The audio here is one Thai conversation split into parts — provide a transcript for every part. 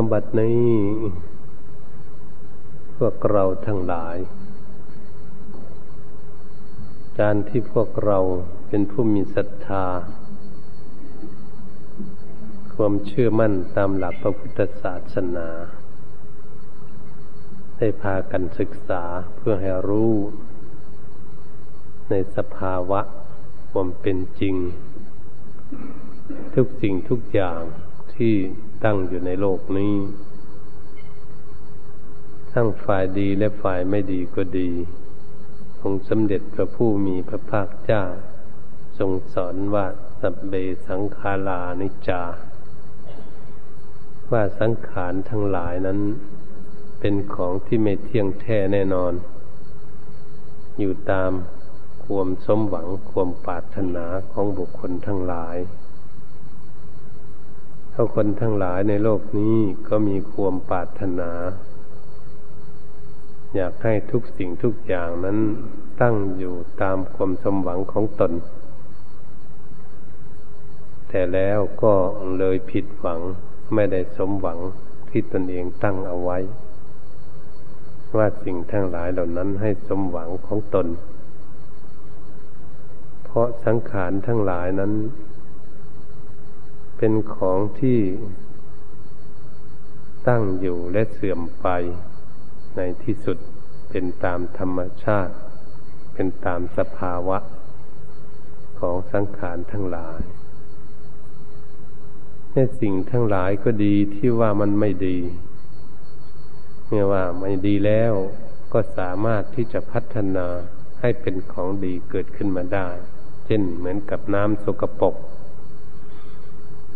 นบัดนี้ พวกเราทั้งหลาย การที่พวกเราเป็นผู้มีศรัทธา ความเชื่อมั่นตามหลักพระพุทธศาสนา ได้พากันศึกษาเพื่อให้รู้ ในสภาวะความเป็นจริง ทุกสิ่งทุกอย่างที่ ตั้งอยู่ในโลกนี้ ทั้งฝ่ายดีและฝ่ายไม่ดีก็ดี องค์สมเด็จพระผู้มีพระภาคเจ้า ทรงสอนว่าสัพเบสังขารานิจา ว่าสังขารทั้งหลายนั้น เป็นของที่ไม่เที่ยงแท้แน่นอน อยู่ตามความสมหวังความปรารถนาของบุคคลทั้งหลาย เท่าคนทั้งหลายในโลกนี้ก็มีความปรารถนา อยากให้ทุกสิ่งทุกอย่างนั้นตั้งอยู่ตามความสมหวังของตน แต่แล้วก็เลยผิดหวังไม่ได้สมหวังที่ตนเองตั้งเอาไว้ ว่าสิ่งทั้งหลายเหล่านั้นให้สมหวังของตน เพราะสังขารทั้งหลายนั้น เป็นของที่ตั้งอยู่และเสื่อมไปในที่สุดเป็นตามธรรมชาติ เป็นตามสภาวะ ของสังขารทั้งหลายในสิ่งทั้งหลายก็ดีที่ว่ามันไม่ดีเมื่อว่าไม่ดีแล้วก็สามารถที่จะพัฒนาให้เป็นของดีเกิดขึ้นมาได้ เช่นเหมือนกับน้ำสกปรก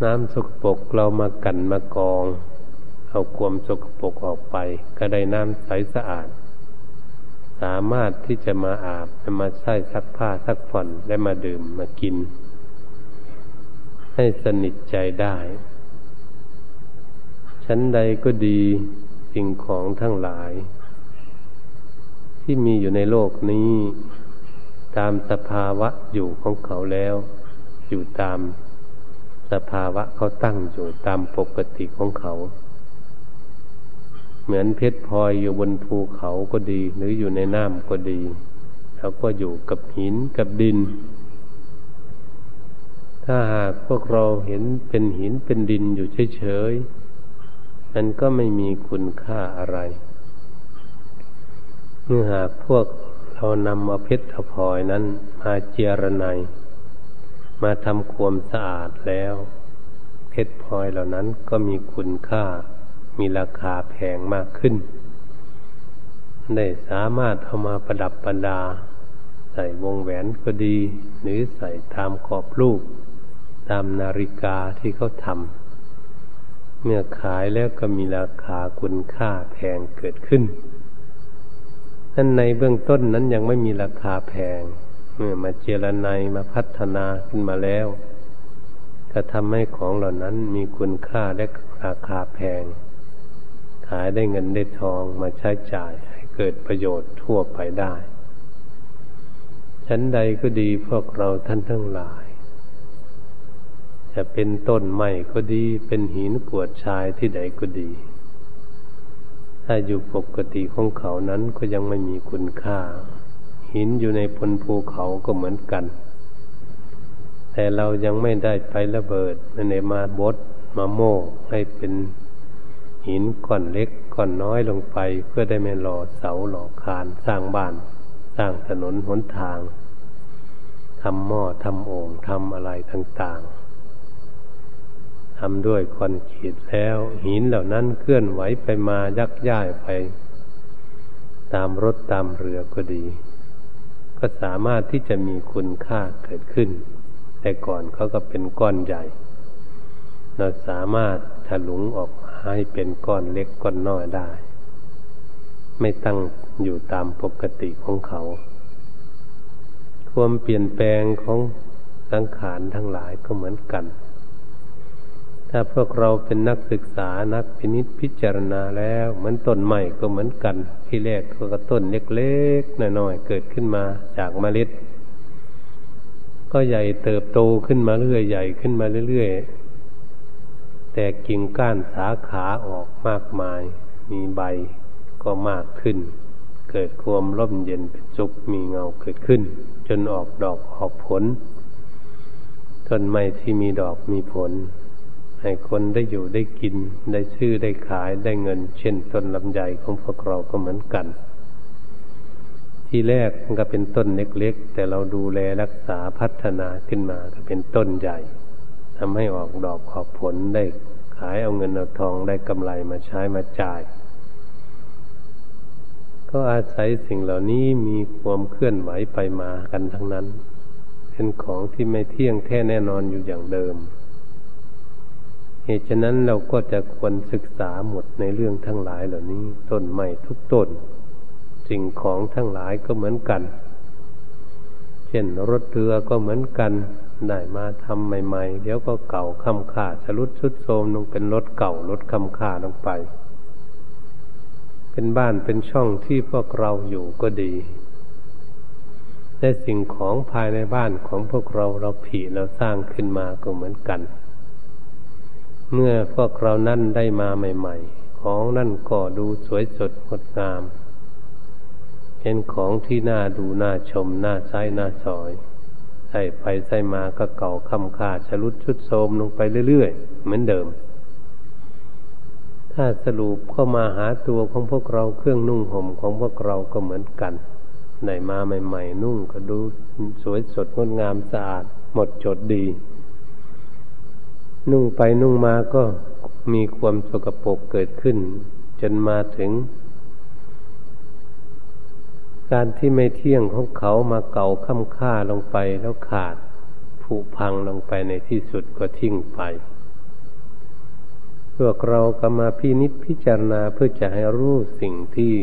น้ำสกปรกเรามากันมากอง เอาความสกปรกออกไป ก็ได้น้ำใสสะอาด สามารถที่จะมาอาบมาใช้ซักผ้าซักผ่อนและมาดื่มมากิน ให้สนิทใจได้ ชั้นใดก็ดีสิ่งของทั้งหลาย ที่มีอยู่ในโลกนี้ ตามสภาวะอยู่ของเขาแล้ว อยู่ตาม สภาวะเขาตั้งอยู่ตามปกติของเขา เหมือนเพชรพลอยอยู่บนภูเขาก็ดี หรืออยู่ในน้ำก็ดีเขาก็อยู่กับหินกับดิน ถ้าหากพวกเราเห็นเป็นหินเป็นดินอยู่เฉยๆมันก็ไม่มีคุณค่าอะไรเมื่อหากพวกเรานำเอาเพชรเอาพลอยนั้นมาเจรไน มาทำความสะอาดแล้วเพชรพลอยเหล่านั้นก็มีคุณค่า มีราคาแพงมากขึ้น ได้สามารถเอามาประดับประดา ใส่วงแหวนก็ดี หรือใส่ตามขอบลูก ตามนาฬิกาที่เขาทำเมื่อขายแล้วก็มีราคาคุณค่าแพงเกิดขึ้นนั่นในเบื้องต้นนั้นยังไม่มีราคาแพง เมื่อมาเจรไนมาพัฒนาขึ้นมาแล้วก็ทำให้ของเหล่านั้นมีคุณค่าและราคาแพง ขายได้เงินได้ทองมาใช้จ่ายให้เกิดประโยชน์ทั่วไปได้ ชั้นใดก็ดีพวกเราท่านทั้งหลาย จะเป็นต้นไม้ก็ดีเป็นหินกวดชายที่ใดก็ดี ถ้าอยู่ปกติของเขานั้นก็ยังไม่มีคุณค่า หินอยู่ในพนภูเขาก็เหมือนกัน แต่เรายังไม่ได้ไประเบิดไม่มาบดมาโม่ให้เป็นหินก้อนเล็กก้อนน้อยลงไป เพื่อได้ไม่หล่อเสาหล่อคานสร้างบ้าน สร้างถนนหนทางทำหม้อทำโอ่งทำอะไรต่างๆทำด้วยคอนกรีตแล้ว หินเหล่านั้นเคลื่อนไหวไปมายักย้ายไป ตามรถตามเรือก็ดี ก็สามารถที่จะมีคุณค่าเกิดขึ้น แต่ก่อนเขาก็เป็นก้อนใหญ่ เราสามารถถลุงออกมาให้เป็นก้อนเล็กก้อนน้อยได้ ไม่ตั้งอยู่ตามปกติของเขา ความเปลี่ยนแปลงของสังขารทั้งหลายก็เหมือนกัน ถ้าพวกเราเป็นนักศึกษานักพินิจพิจารณาแล้ว เหมือนต้นใหม่ก็เหมือนกัน ที่แรกก็ต้นเล็กๆน้อยๆเกิดขึ้นมาจากเมล็ด ก็ใหญ่เติบโตขึ้นมาเรื่อยใหญ่ขึ้นมาเรื่อยๆแต่กิ่งก้านสาขาออกมากมาย มีใบก็มากขึ้น เกิดความร่มเย็นเป็นสุขมีเงาเกิดขึ้น จนออกดอกออกผลต้นไม้ที่มีดอกมีผล ให้คนได้อยู่ได้กิน ได้ซื้อได้ขายได้เงิน เช่นต้นลำไยของพวกเราก็เหมือนกัน ที่แรกมันก็เป็นต้นเล็กๆ แต่เราดูแลรักษาพัฒนาขึ้นมาก็เป็นต้นใหญ่ทำให้ออกดอกออกผลได้ขายเอาเงินเอาทองได้กำไรมาใช้มาจ่าย ก็อาศัยสิ่งเหล่านี้มีความเคลื่อนไหวไปมากันทั้งนั้น เป็นของที่ไม่เที่ยงแท้แน่นอนอยู่อย่างเดิม เหตุฉะนั้นเราก็จะควรศึกษาหมดในเรื่องทั้งหลายเหล่านี้ ต้นใหม่ทุกต้น สิ่งของทั้งหลายก็เหมือนกัน เช่นรถเรือก็เหมือนกัน ได้มาทำใหม่ ๆ เดี๋ยวก็เก่าคำขาชลุดชุดโทมลงเป็นรถเก่ารถคำขาดลงไป เป็นบ้านเป็นช่องที่พวกเราอยู่ก็ดีและสิ่งของภายในบ้านของพวกเราเราผีเราสร้างขึ้นมาก็เหมือนกัน เมื่อพวกเรานั่นได้มาใหม่ ๆ ของนั่นก็ดูสวยสดงดงาม เป็นของที่น่าดูน่าชมน่าใช้น่าสอยใส่ไปใส่มาก็เก่าคำขาดชลุดชุดโทมลงไปเรื่อยๆ เหมือนเดิม ถ้าสรุปเข้ามาหาตัวของพวกเราเครื่องนุ่งห่มของพวกเราก็เหมือนกันไหนมาใหม่ ๆ นุ่งก็ดูสวยสดงดงามสะอาด หมดจดดี นุ่งไปนุ่งมาก็มีความสกปรกเกิดขึ้น จนมาถึง การที่ไม่เที่ยงของเขามาเก่าค่ำค่าลงไปแล้วขาดผุพังลงไปในที่สุดก็ทิ้งไปพวกเราก็มาพินิจพิจารณาเพื่อจะให้รู้สิ่งที่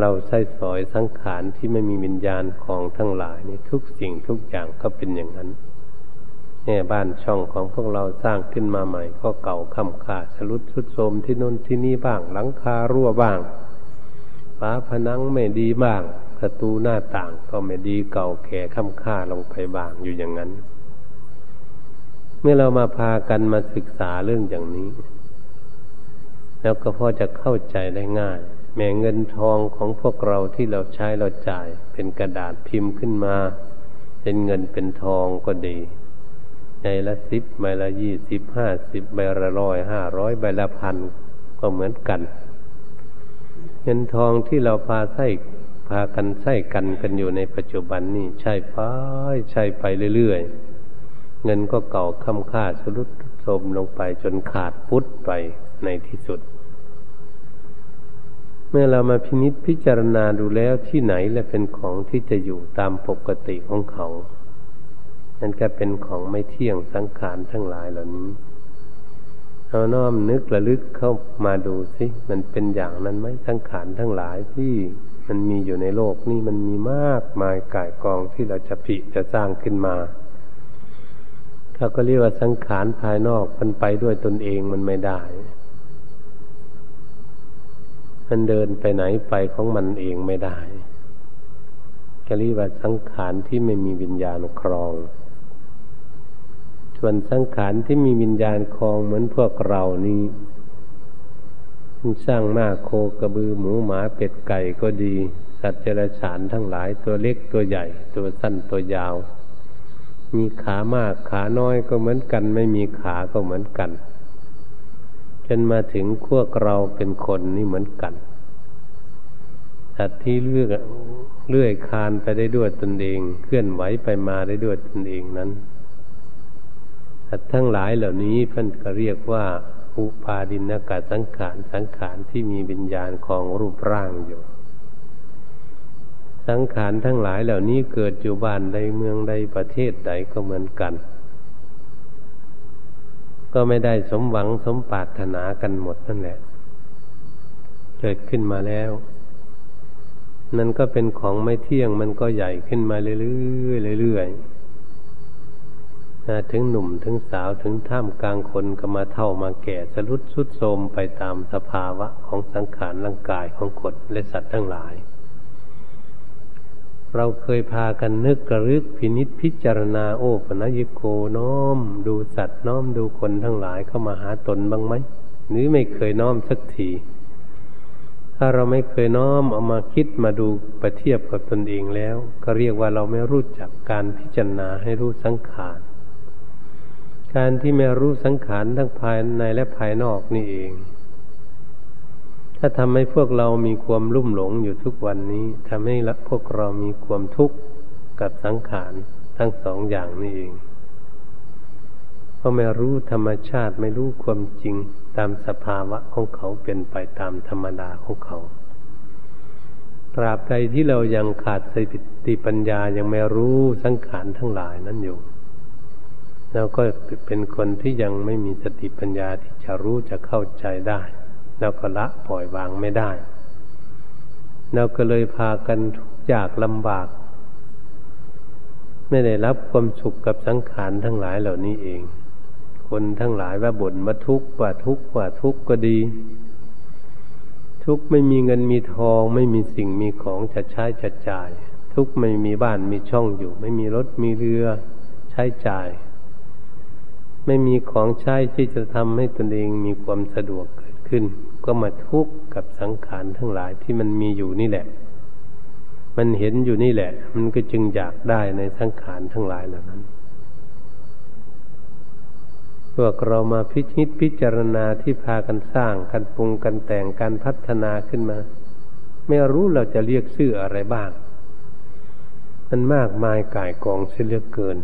เราใช้สอยสังขารที่ไม่มีวิญญาณของทั้งหลายนี่ทุกสิ่งทุกอย่างก็เป็นอย่างนั้น เนี่ยบ้านช่องของพวกเราสร้างขึ้นมาใหม่ ก็เก่าคำขาดสลุดชุดโทมที่นนที่นี่บ้าง หลังคารั่วบ้างฝาผนังไม่ดีบ้างประตูหน้าต่างก็ไม่ดีเก่าแก่คำค่าลงไปบ้างอยู่อย่างนั้น เมื่อเรามาพากันมาศึกษาเรื่องอย่างนี้ แล้วก็พอจะเข้าใจได้ง่าย แม้เงินทองของพวกเราที่เราใช้เราจ่าย เป็นกระดาษพิมพ์ขึ้นมา เป็นเงินเป็นทองก็ดี ละสิบใบละยี่สิบห้าสิบใบละร้อยห้าร้อยใบละพันก็เหมือนกัน เงินทองที่เราพาใช้พากันใช้กันกันอยู่ในปัจจุบันนี่ใช่ไปใช่ไปเรื่อยๆ เงินก็เก่าค่ำค่าสรุดโทมลงไปจนขาดพุทธไปในที่สุด เมื่อเรามาพินิษพิจารณาดูแล้วที่ไหนและเป็นของที่จะอยู่ตามปกติของเขา นั่นก็เป็นของไม่เที่ยงสังขารทั้งหลายเหล่านี้เอาน้อมนึกระลึกเข้ามาดูสิมันเป็นอย่างนั้นไหมสังขารทั้งหลายที่มันมีอยู่ในโลกนี่มันมีมากมายกายกองที่เราจะผิจะสร้างขึ้นมาเขาก็เรียกว่าสังขารภายนอกมันไปด้วยตนเองมันไม่ได้ มันเดินไปไหนไปของมันเองไม่ได้กเรียกว่าสังขารที่ไม่มีวิญญาณครอง ส่วนสังขารที่มีวิญญาณครองเหมือนพวกเรานี่สร้างมากโคกระบือหมูหมาเป็ดไก่ก็ดี สัตว์เจริญารทั้งหลายตัวเล็กตัวใหญ่ ตัวสั้นตัวยาว มีขามากขาน้อยก็เหมือนกัน ไม่มีขาก็เหมือนกัน จนมาถึงพวกเราเป็นคนนี่เหมือนกัน สัตว์ที่เลือกเลื่อยคานไปได้ด้วยตนเอง เคลื่อนไหวไปมาได้ด้วยตนเองนั้น สัตว์ทั้งหลายเหล่านี้เพิ่นก็เรียกว่าอุปาดินากาสังขารสังขารที่มีวิญญาณของรูปร่างอยู่ สังขารทั้งหลายเหล่านี้เกิดอยู่บ้านใดเมืองใดประเทศใดก็เหมือนกัน ก็ไม่ได้สมหวังสมปรารถนากันหมดนั่นแหละ เกิดขึ้นมาแล้วนั่นก็เป็นของไม่เที่ยงมันก็ใหญ่ขึ้นมาเรื่อยๆเรื่อยๆ ถึงหนุ่มถึงสาวถึงท่ามกลางคนก็มาเท่ามาแก่สรุดสุดโทมไปตามสภาวะของสังขารร่างกายของคนและสัตว์ทั้งหลาย เราเคยพากันนึกกระลึกพินิษพิจารณาโอปนัยโกน้อม ดูสัตว์น้อมดูคนทั้งหลายเข้ามาหาตนบ้างไหมหรือไม่เคยน้อมสักทีถ้าเราไม่เคยน้อมเอามาคิดมาดูประเทียบกับตนเองแล้ว ก็เรียกว่าเราไม่รู้จักการพิจารณาให้รู้สังขาร การที่ไม่รู้สังขารทั้งภายในและภายนอกนี่เอง ถ้าทำให้พวกเรามีความลุ่มหลงอยู่ทุกวันนี้ทำให้พวกเรามีความทุกข์กับสังขารทั้งสองอย่างนี่เอง เพราะไม่รู้ธรรมชาติไม่รู้ความจริงตามสภาวะของเขาเป็นไปตามธรรมดาของเขา ตราบใดที่เรายังขาดสติปัญญายังไม่รู้สังขารทั้งหลายนั้นอยู่ เราก็เป็นคนที่ยังไม่มีสติปัญญาที่จะรู้จะเข้าใจได้เราก็ละปล่อยวางไม่ได้เราก็เลยพากันทุกข์ยากลำบาก ไม่ได้รับความสุขกับสังขารทั้งหลายเหล่านี้เอง คนทั้งหลายว่าบ่นมาทุกข์ว่าทุกข์ว่าทุกข์ก็ดี ทุกข์ไม่มีเงินมีทอง ไม่มีสิ่งมีของจะใช้จะจ่าย ทุกข์ไม่มีบ้านมีช่องอยู่ ไม่มีรถมีเรือใช้จ่าย ไม่มีของใช้ที่จะทำให้ตนเองมีความสะดวกเกิดขึ้น ก็มาทุกข์กับสังขารทั้งหลายที่มันมีอยู่นี่แหละ มันเห็นอยู่นี่แหละ มันก็จึงอยากได้ในสังขารทั้งหลายเหล่านั้นพวกเรามาพิจิตพิจารณาที่พากันสร้างกันปรุงกันแต่งการพัฒนาขึ้นมา ไม่รู้เราจะเรียกชื่ออะไรบ้าง มันมากมายกายกองเสียเหลือเกิน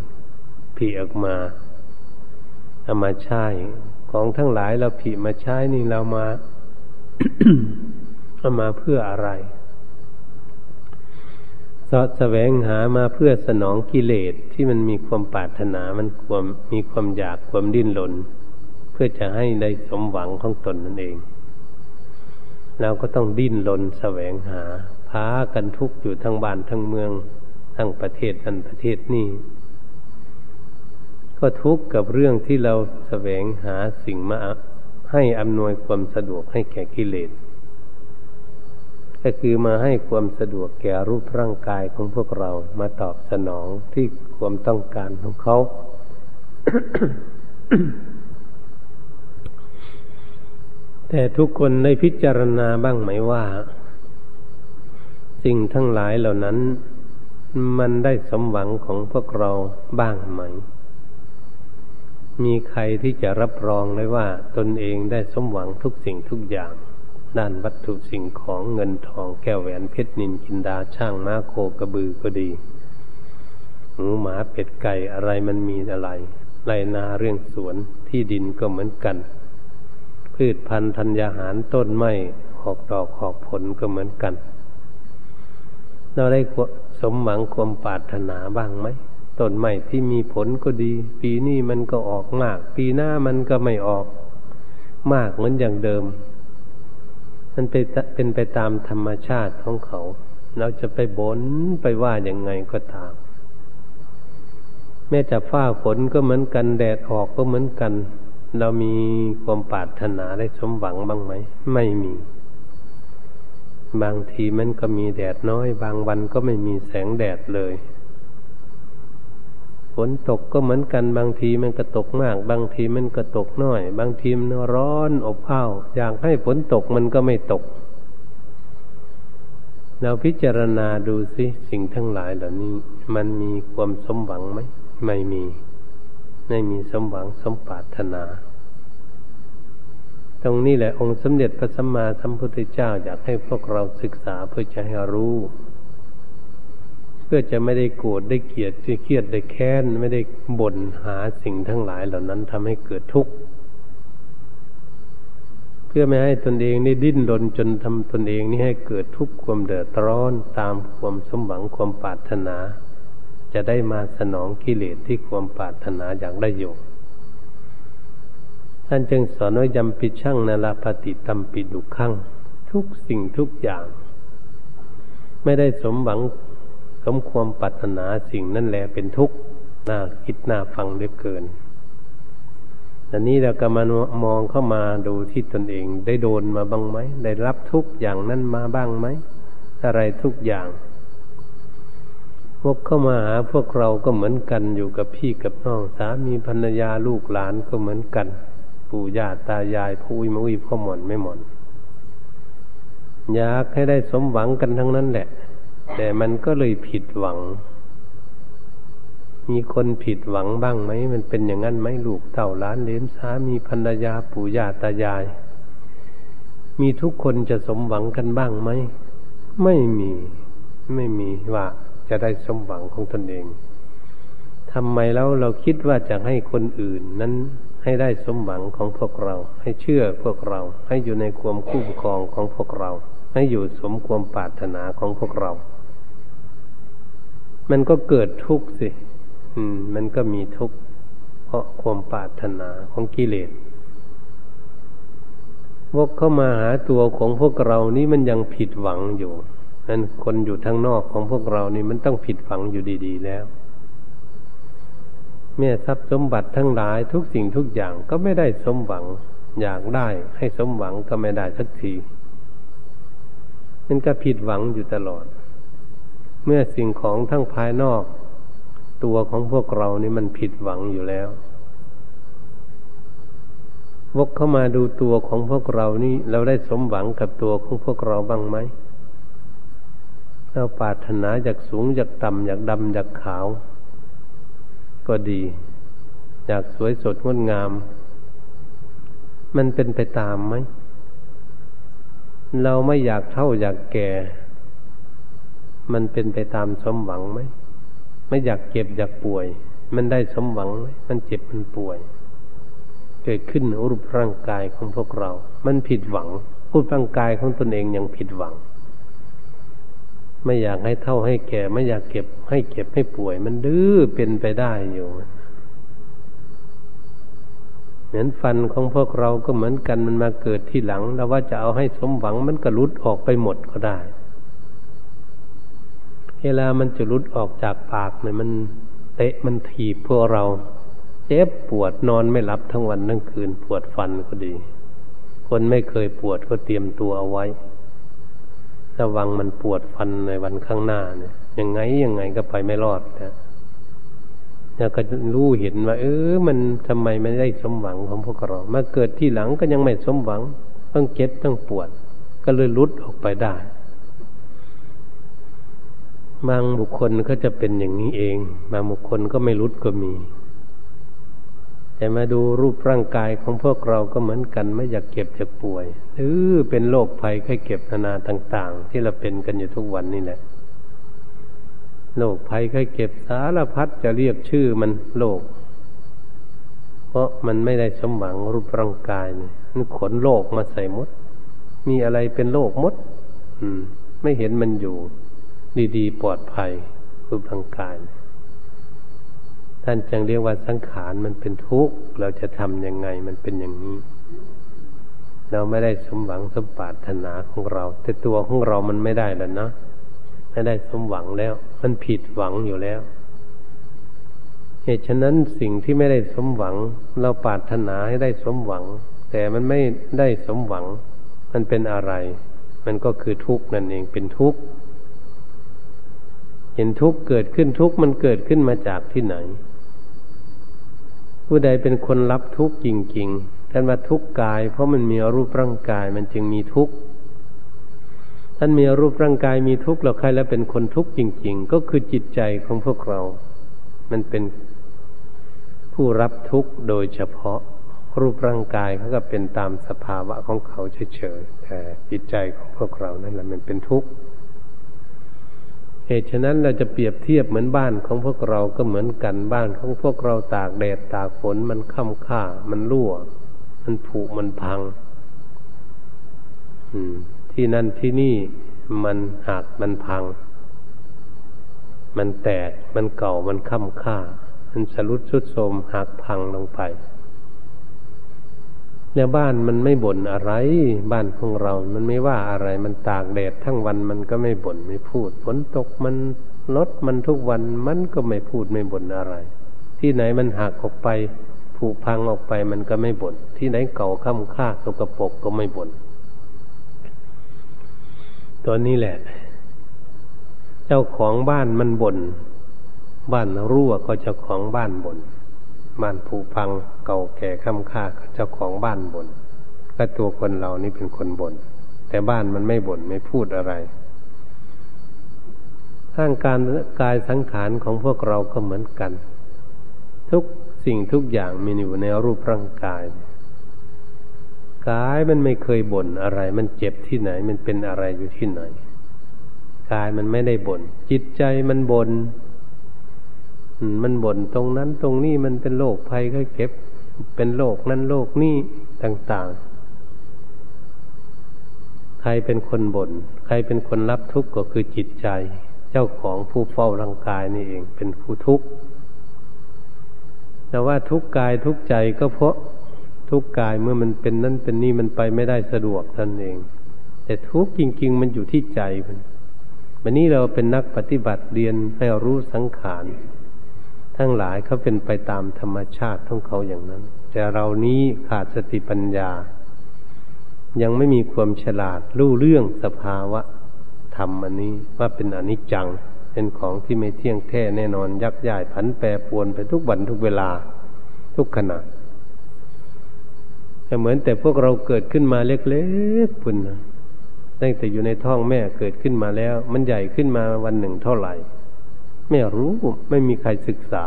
ผีออกมา เอามาใช้ของทั้งหลายเราผีมาใช้นี่เรามาเอามาเพื่ออะไรสาะแสวงหามาเพื่อสนองกิเลสที่มันมีความปรารถนามันความมีความอยากความดิ้นรนเพื่อจะให้ได้สมหวังของตนนั่นเอง เราก็ต้องดิ้นรนแสวงหาพากันทุกข์อยู่ทั้งบ้านทั้งเมือง ทั้งประเทศนั้นประเทศนี้ ก็ทุกข์กับเรื่องที่เราแสวงหาสิ่งมาให้อำนวยความสะดวกให้แก่กิเลสก็คือมาให้ความสะดวกแก่รูปร่างกายของพวกเรามาตอบสนองที่ความต้องการของเขา แต่ทุกคนได้พิจารณาบ้างไหมว่า สิ่งทั้งหลายเหล่านั้น มันได้สมหวังของพวกเราบ้างไหม มีใครที่จะรับรองได้ว่า ตนเองได้สมหวังทุกสิ่งทุกอย่าง ด้านวัตถุสิ่งของเงินทองแก้วแหวนเพชรนินกินดาช่างม้าโคกระบือก็ดีหมูหมาเป็ดไก่อะไรมันมีอะไรไรนาเรื่องสวนที่ดินก็เหมือนกัน พืชพันธุ์ธัญญาหารต้นไม้ออกดอกออกผลก็เหมือนกัน เราได้สมหวังความปรารถนาบ้างไหม ต้นไม้ที่มีผลก็ดี ปีนี้มันก็ออกมาก ปีหน้ามันก็ไม่ออกมากเหมือนอย่างเดิม มันเป็นเป็นไปตามธรรมชาติของเขา เราจะไปบนไปว่าอย่างไงก็ตาม แม้จะฟ้าฝนก็เหมือนกันแดดออกก็เหมือนกัน เรามีความปรารถนาได้สมหวังบ้างไหม ไม่มี บางทีมันก็มีแดดน้อย บางวันก็ไม่มีแสงแดดเลย ฝนตกก็เหมือนกันบางทีมันก็ตกมาก บางทีมันก็ตกน้อย บางทีมันร้อนอบอ้าวอยากให้ฝนตกมันก็ไม่ตก เราพิจารณาดูสิสิ่งทั้งหลายเหล่านี้ มันมีความสมหวังไหมไม่มีไม่มีสมหวังสมปรารถนา ตรงนี้แหละองค์สมเด็จพระสัมมาสัมพุทธเจ้าอยากให้พวกเราศึกษาเพื่อจะให้รู้ พื่อจะไม่ได้โกรธได้เกลียดได้เครียดได้แค้นไม่ได้บ่นหาสิ่งทั้งหลายเหล่านั้นทำให้เกิดทุกข์เพื่อไม่ให้ตนเองนี่ดิ้นรนจนทำตนเองนี่ให้เกิดทุกข์ความเดือดร้อนตามความสมหวังความปรารถนา จะได้มาสนองกิเลสที่ความปรารถนาอย่างได้อยู่ท่านจึงสอนว่ายำปิช่างนาลาปฏิตัมปิดุขังทุกสิ่งทุกอย่าง ไม่ได้สมหวัง สมความปรารถนาสิ่งนั่นแหละเป็นทุกข์น่าคิดน่าฟังเหลือเกินอันนี้เราก็มามองเข้ามาดูที่ตนเอง ได้โดนมาบ้างไหมได้รับทุกอย่างนั้นมาบ้างไหมอะไรทุกอย่างพวกเข้ามาหาพวกเราก็เหมือนกันอยู่กับพี่กับน้องสามีภรรยาลูกหลานก็เหมือนกัน ปู่ย่าตายายผู้อุ้ยมุ้ยพ่อหมอนไม่หมอนอยากให้ได้สมหวังกันทั้งนั้นแหละ แต่มันก็เลยผิดหวัง มีคนผิดหวังบ้างไหม มันเป็นอย่างนั้นไหมลูกเต่าล้านเลนสามีภรรยาปู่ย่าตายาย มีทุกคนจะสมหวังกันบ้างไหม ไม่มี ไม่มีว่าจะได้สมหวังของตนเองทำไมแล้วเราคิดว่าจะให้คนอื่นนั้นให้ได้สมหวังของพวกเรา ให้เชื่อพวกเรา ให้อยู่ในความคู่ครองของพวกเรา ให้อยู่สมความปรารถนาของพวกเรา มันก็เกิดทุกข์สิ อืม มันก็มีทุกข์เพราะความปรารถนาของกิเลสวกเข้ามาหาตัวของพวกเรานี่มันยังผิดหวังอยู่นั้นคนอยู่ทางนอกของพวกเรานี่มันต้องผิดฝังอยู่ดีๆแล้วแม่ทรัพย์สมบัติทั้งหลายทุกสิ่งทุกอย่างก็ไม่ได้สมหวัง อยากได้ให้สมหวังก็ไม่ได้สักทีมันก็ผิดหวังอยู่ตลอด เมื่อสิ่งของทั้งภายนอก ตัวของพวกเรานี่มันผิดหวังอยู่แล้ว วกเข้ามาดูตัวของพวกเรานี่ เราได้สมหวังกับตัวของพวกเราบ้างไหมเราปรารถนาอยากสูงอยากต่ำอยากดำอยากขาว ก็ดี อยากสวยสดงดงาม มันเป็นไปตามไหมเราไม่อยากเท่าอยากแก่ มันเป็นไปตามสมหวังไหมไม่อยากเจ็บอยากป่วย มันได้สมหวังไหมมันเจ็บมันป่วย เกิดขึ้นรูปร่างกายของพวกเรา มันผิดหวังรูปร่างกายของตนเองยังผิดหวัง ไม่อยากให้เท่าให้แก่ ไม่อยากเก็บให้เก็บให้ป่วย มันดื้อเป็นไปได้อยู่เหมือนฟันของพวกเราก็เหมือนกันมันมาเกิดที่หลัง แล้วว่าจะเอาให้สมหวังมันก็รุดออกไปหมดก็ได้ เวลามันจะรุดออกจากปากเนี่ยมันเตะมันถีบพวกเรา เจ็บปวดนอนไม่หลับทั้งวันทั้งคืนปวดฟันก็ดี คนไม่เคยปวดก็เตรียมตัวเอาไว้ระวังมันปวดฟันในวันข้างหน้าเนี่ยยังไงยังไงก็ไปไม่รอดนะแล้วก็รู้เห็นว่า เออ มันทำไมไม่ได้สมหวังของพวกเรามาเกิดที่หลังก็ยังไม่สมหวัง ต้องเจ็บต้องปวด ก็เลยลุดออกไปได้ บางบุคคลก็จะเป็นอย่างนี้เอง บางบุคคลก็ไม่รุดก็มี แต่มาดูรูปร่างกายของพวกเราก็เหมือนกันไม่อยากเก็บจะป่วยหรือเป็นโรคภัยไข้เก็บนานาต่าง ๆ ที่เราเป็นกันอยู่ทุกวันนี่แหละโรคภัยไข้เก็บสารพัดจะเรียกชื่อมันโรคเพราะมันไม่ได้สมหวังรูปร่างกายนี่มันขนโรคมาใส่มด มีอะไรเป็นโรคมด อืม ไม่เห็นมันอยู่ ดีๆปลอดภัยรูปร่างกาย ท่านจึงเรียกว่าสังขารมันเป็นทุกข์ เราจะทำยังไงมันเป็นอย่างนี้ เราไม่ได้สมหวังสมปรารถนาของเรา แต่ตัวของเรามันไม่ได้แล้วนะไม่ได้สมหวังแล้ว มันผิดหวังอยู่แล้วเหตุฉะนั้นสิ่งที่ไม่ได้สมหวัง เราปรารถนาให้ได้สมหวัง แต่มันไม่ได้สมหวัง มันเป็นอะไร มันก็คือทุกข์นั่นเองเป็นทุกข์ เห็นทุกข์เกิดขึ้นทุกข์มันเกิดขึ้นมาจากที่ไหน ผู้ใดเป็นคนรับทุกข์จริงๆท่านว่าทุกข์กาย เพราะมันมีรูปร่างกายมันจึงมีทุกข์ท่านมีรูปร่างกายมีทุกข์เราใครแล้วเป็นคนทุกข์จริง ๆ ก็คือจิตใจของพวกเรา มันเป็นผู้รับทุกข์โดยเฉพาะรูปร่างกายเขาก็เป็นตามสภาวะของเขาเฉยๆแต่จิตใจของพวกเรานั่นแหละมันเป็นทุกข์ เหตุฉะนั้นเราจะเปรียบเทียบเหมือนบ้านของพวกเราก็เหมือนกันบ้านของพวกเราตากแดดตากฝนมันค่ำค่า มันรั่ว มันผุมันพังที่นั่นที่นี่มันหักมันพัง มันแตกมันเก่ามันค่ำค่า มันสรุดสุดโทมหักพังลงไป เนี่ยบ้านมันไม่บ่นอะไร บ้านของเรา มันไม่ว่าอะไร มันตากแดดทั้งวันมันก็ไม่บ่นไม่พูดฝนตกมันลดมันทุกวันมันก็ไม่พูดไม่บ่นอะไร ที่ไหนมันหักออกไปผุพังออกไปมันก็ไม่บ่นที่ไหนเก่าค่ำค่าสกปรกก็ไม่บ่นตัวนี้แหละ เจ้าของบ้านมันบ่นบ้านรั่วก็เจ้าของบ้านบ่น บ้านผุพังเก่าแก่ค่ำค่าเจ้าของบ้านบน่นก็ตัวคนเรานี่เป็นคนบน่นแต่บ้านมันไม่บน่นไม่พูดอะไรร่างการกายสังขารของพวกเราก็เหมือนกัน ทุกสิ่งทุกอย่างมีอยู่ในรูปร่างกายกายมันไม่เคยบ่นอะไร มันเจ็บที่ไหน มันเป็นอะไรอยู่ที่ไหนกายมันไม่ได้บน่นจิตใจมันบน่น มันบ่นตรงนั้นตรงนี้มันเป็นโรคภัยไข้เก็บ เป็นโรคนั้นโรคนี้ต่าง ๆ ใครเป็นคนบน่นใครเป็นคนรับทุกข์ก็คือจิตใจ เจ้าของผู้เฝ้าร่างกายนี่เอง เป็นผู้ทุกข์แต่ว่าทุกกายทุกใจก็เพราะทุกกายเมื่อมันเป็นนั้นเป็นนี่มันไปไม่ได้สะดวกท่านเอง แต่ทุกจริง ๆ มันอยู่ที่ใจมันวันนี้เราเป็นนักปฏิบัติเรียนให้รู้สังขาร ทั้งหลายเขาเป็นไปตามธรรมชาติของเขาอย่างนั้น แต่เรานี้ขาดสติปัญญา ยังไม่มีความฉลาดรู้เรื่องสภาวะธรรมอันนี้ว่าเป็นอนิจจัง เป็นของที่ไม่เที่ยงแท้แน่นอนยักย้ายผันแปรปวนไปทุกวันทุกเวลาทุกขณะแต่เหมือนแต่พวกเราเกิดขึ้นมาเล็กๆพุ่นนะตั้งแต่อยู่ในท้องแม่เกิดขึ้นมาแล้ว มันใหญ่ขึ้นมาวันหนึ่งเท่าไหร่ ไม่รู้ไม่มีใครศึกษา